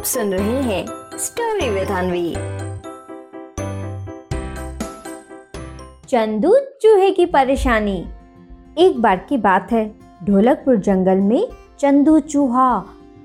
आप सुन रहे हैं स्टोरी विद अनवी चंदू चूहे की परेशानी। एक बार की बात है, ढोलकपुर जंगल में चंदू चूहा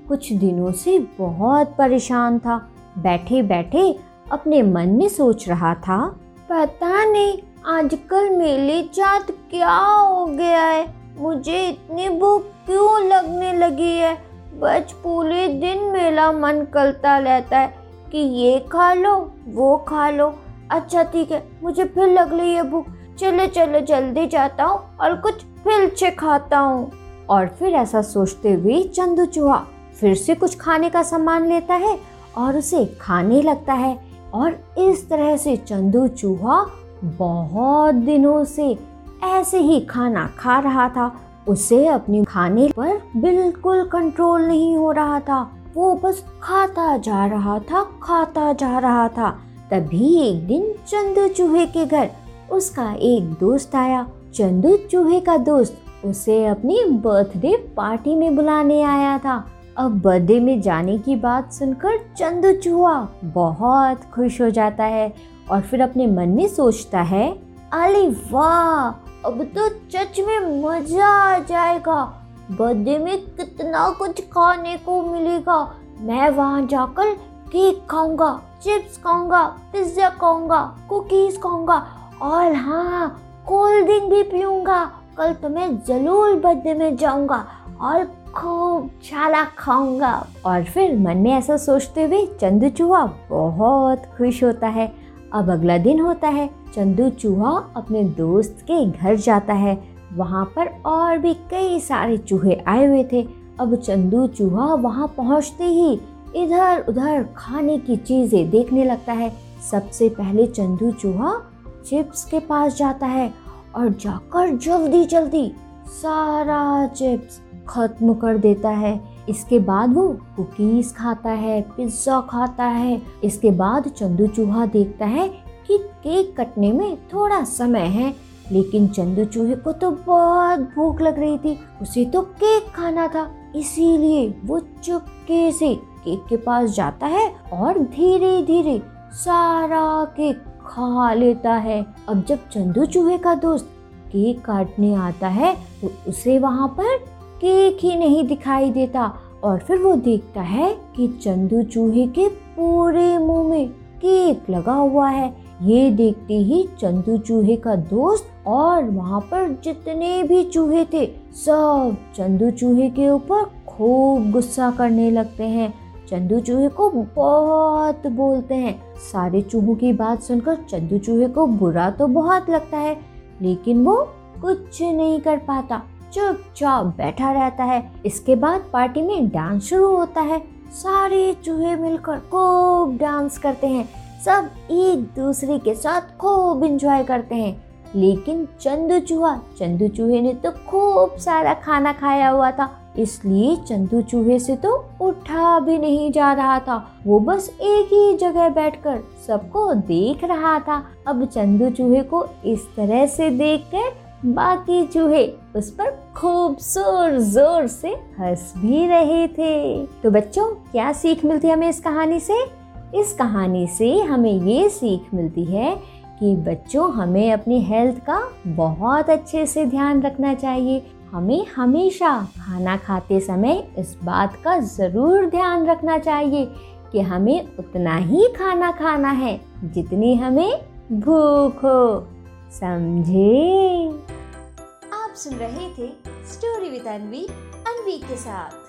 कुछ दिनों से बहुत परेशान था। बैठे बैठे अपने मन में सोच रहा था, पता नहीं आजकल मेले चाँद क्या हो गया है, मुझे इतनी भूख क्यों लगने लगी है? बस पूरे दिन मेरा मन करता रहता है कि ये खा लो, वो खा लो। अच्छा ठीक है, मुझे फिर लग रही है भूख। चले चले, जल्दी जाता हूँ और कुछ फिर से खाता हूँ। और फिर ऐसा सोचते हुए चंदू चूहा फिर से कुछ खाने का सामान लेता है और उसे खाने लगता है। और इस तरह से चंदू चूहा बहुत दिनों से ऐसे ही खाना खा रहा था। उसे अपने खाने पर बिल्कुल कंट्रोल नहीं हो रहा था। वो बस खाता जा रहा था, खाता जा रहा था। तभी एक दिन चंदू चूहे के घर उसका एक दोस्त आया। चंदू चूहे का दोस्त उसे अपनी बर्थडे पार्टी में बुलाने आया था। अब बर्थडे में जाने की बात सुनकर चंदू चूहा बहुत खुश हो जाता है और फिर अपने मन में सोचता है अरे वाह, अब तो चच में मज़ा आ जाएगा। बर्थडे में कितना कुछ खाने को मिलेगा। मैं वहाँ जाकर केक खाऊँगा, चिप्स खाऊँगा, पिज्जा खाऊँगा, कुकीज खाऊँगा और हाँ कोल्ड ड्रिंक भी पीऊँगा। कल तो मैं ज़रूर बर्थडे में जाऊँगा और खूब छाला खाऊँगा। और फिर मन में ऐसा सोचते हुए चंदू चूहा बहुत खुश होता है। अब अगला दिन होता है। चंदू चूहा अपने दोस्त के घर जाता है। वहाँ पर और भी कई सारे चूहे आए हुए थे। अब चंदू चूहा वहाँ पहुँचते ही इधर उधर खाने की चीज़ें देखने लगता है। सबसे पहले चंदू चूहा चिप्स के पास जाता है और जाकर जल्दी जल्दी सारा चिप्स खत्म कर देता है। इसके बाद वो कुकीज खाता है, पिज़्ज़ा खाता है। इसके बाद चंदू चूहा देखता है कि केक कटने में थोड़ा समय है, लेकिन चंदू चूहे को तो बहुत भूख लग रही थी। उसे तो केक खाना था, इसीलिए वो चुपके से केक के पास जाता है और धीरे धीरे सारा केक खा लेता है। अब जब चंदू चूहे का दोस्त केक काटने आता है तो उसे वहाँ पर केक ही नहीं दिखाई देता और फिर वो देखता है कि चंदू चूहे के पूरे मुँह में केक लगा हुआ है। ये देखते ही चंदू चूहे का दोस्त और वहाँ पर जितने भी चूहे थे, सब चंदू चूहे के ऊपर खूब गुस्सा करने लगते हैं। चंदू चूहे को बहुत बोलते हैं। सारे चूहों की बात सुनकर चंदू चूहे को बुरा तो बहुत लगता है, लेकिन वो कुछ नहीं कर पाता। चुपचाप बैठा रहता है। इसके बाद पार्टी में डांस शुरू होता है। सारे चूहे मिलकर खूब डांस करते हैं। सब एक दूसरे के साथ खूब इंजॉय करते हैं। लेकिन चंदू चूहा चंदू चूहे ने तो खूब सारा खाना खाया हुआ था, इसलिए चंदू चूहे से तो उठा भी नहीं जा रहा था। वो बस एक ही जगह बैठकर सबको देख रहा था। अब चंदू चूहे को इस तरह से देखकर बाकी चूहे उस पर खूब ज़ोर ज़ोर से हंस भी रहे थे। तो बच्चों, क्या सीख मिलती है हमें इस कहानी से? इस कहानी से हमें ये सीख मिलती है कि बच्चों, हमें अपनी हेल्थ का बहुत अच्छे से ध्यान रखना चाहिए। हमें हमेशा खाना खाते समय इस बात का ज़रूर ध्यान रखना चाहिए कि हमें उतना ही खाना खाना है जितनी हमें भूख हो। समझे? आप सुन रहे थे स्टोरी विद अनवी अनवी के साथ।